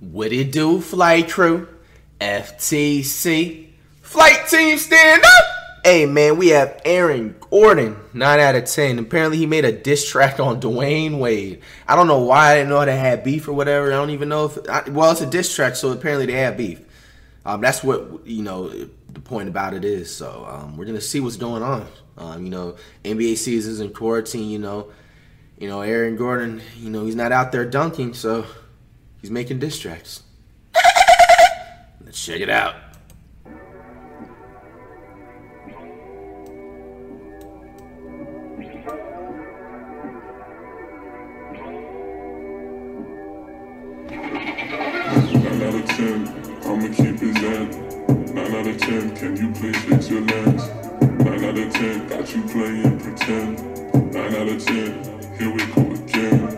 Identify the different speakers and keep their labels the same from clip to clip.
Speaker 1: What it do, flight crew? FTC. Flight team stand up! Hey man, we have Aaron Gordon, 9 out of 10. Apparently he made a diss track on Dwyane Wade. I don't know why I didn't know they had beef or whatever. I don't even know if I, well it's a diss track, so apparently they have beef. Um, that's what you know the point about it is. So um, we're gonna see what's going on. Um, you know, NBA seasons in quarantine, you know, you know, Aaron Gordon, you know, he's not out there dunking, so He's making diss tracks. Let's check it out.
Speaker 2: Nine out of ten, I'ma keep his end. Nine out of ten, can you please fix your lens? Nine out of ten, got you playing pretend. Nine out of ten, here we go again.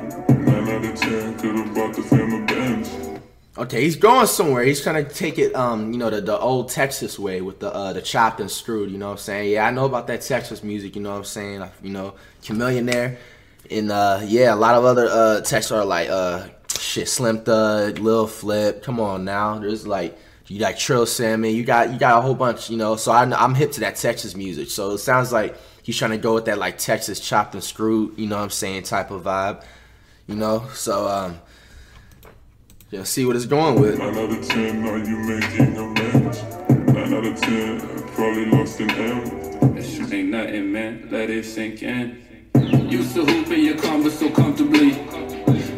Speaker 1: Okay, he's going somewhere. He's trying to take it, um, you know, the, the old Texas way with the uh, the chopped and screwed. You know what I'm saying? Yeah, I know about that Texas music. You know what I'm saying? You know, Chamillionaire, and uh, yeah, a lot of other uh, Texas are like uh, shit, Slim Thug, Lil Flip. Come on now, there's like you got Trill Sammy. You got you got a whole bunch. You know, so I, I'm hip to that Texas music. So it sounds like he's trying to go with that like Texas chopped and screwed. You know what I'm saying? Type of vibe. You know, so um, yeah, see what it's going with.
Speaker 2: Nine out of ten, are you making amends? Nine out of ten, probably lost in M.
Speaker 3: That shit ain't nothing, man. Let it sink in. Used to hoop in your converse so comfortably.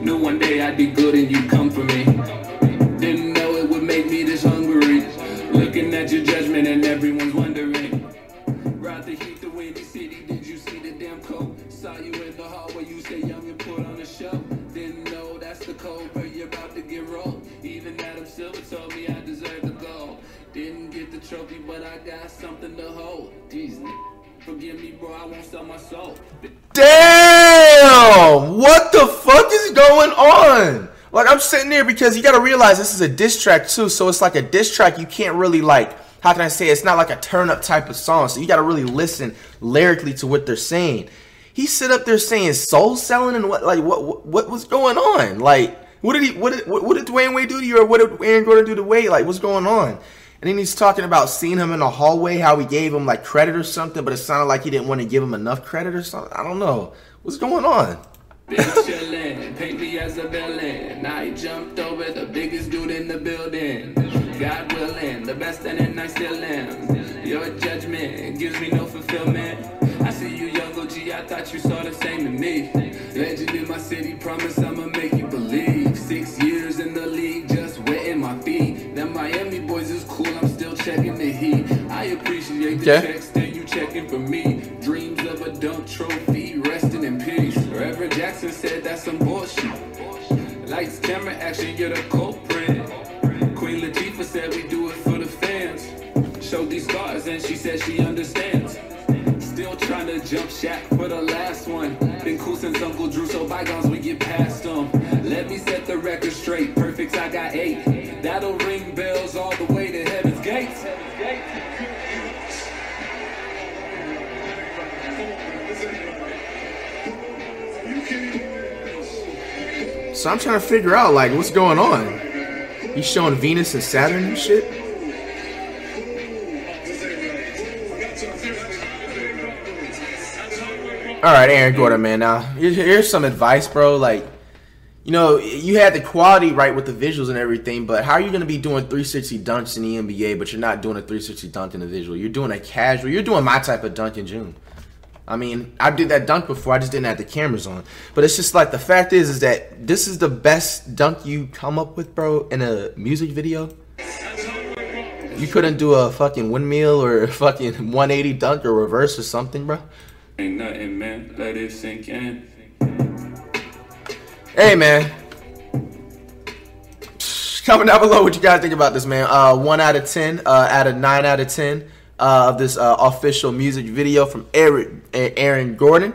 Speaker 3: Knew one day I'd be good and you'd come for me. Didn't know it would make me this hungry. Looking at your judgment and everyone's wondering. Ride the heat, the windy city. Did you see the damn coat? Saw you in the hallway. You say young and put on a show. Silver told me I deserve the gold. Didn't get the trophy, but I got something to hold. These forgive me, bro. I won't sell my soul.
Speaker 1: Damn! What the fuck is going on? Like I'm sitting there because you got to realize this is a diss track too, so it's like a diss track. You can't really like, how can I say? it? It's not like a turn up type of song, so you got to really listen lyrically to what they're saying. He sit up there saying soul selling and what, like what, what, what was going on? Like, what did he, what what, did Dwyane Wade do to you, or what did Aaron Gordon do to Wade? Like, what's going on? And then he's talking about seeing him in the hallway, how he gave him like credit or something, but it sounded like he didn't want to give him enough credit or something. I don't know. What's going on?
Speaker 3: Chillin', paint me as a villain. I jumped over the biggest dude in the building. God willing, the best and then I still am. Your judgment gives me no fulfillment. I see you, young OG, I thought you saw the same in me. Legend in my city, promise I'ma make you believe. Six years in the league, just wetting my feet. Them Miami boys is cool, I'm still checking the heat. I appreciate the
Speaker 1: Okay.
Speaker 3: checks, then you checking for me. Dreams of a dunk trophy, resting in peace. Reverend Jackson said that's some bullshit. Lights, camera, action, you're the culprit. Queen Latifah said we do it for the fans. Showed these scars and she said she understands. Still trying to jump Shaq for the last one. Been cool since Uncle Drew, so bygones we get past them. Let me set the record straight. Perfects, I got eight. That'll ring bells all the way to heaven's gates.
Speaker 1: So I'm trying to figure out like what's going on. He's showing Venus and Saturn and shit. All right, Aaron Gordon, man. Now here's, here's some advice, bro. Like, you know, you had the quality right with the visuals and everything, but how are you going to be doing 360 dunks in the NBA, but you're not doing a 360 dunk in the visual? You're doing a casual. You're doing my type of dunk in June. I mean, I did that dunk before. I just didn't have the cameras on. But it's just like the fact is, is that this is the best dunk you come up with, bro, in a music video. You couldn't do a fucking windmill or a fucking 180 dunk or reverse or something, bro.
Speaker 3: Ain't nothing, man. Let it sink in.
Speaker 1: Hey, man. Comment down below what you guys think about this, man. Uh, one out of ten, uh, out of nine out of ten uh, of this uh, official music video from Aaron, Aaron Gordon.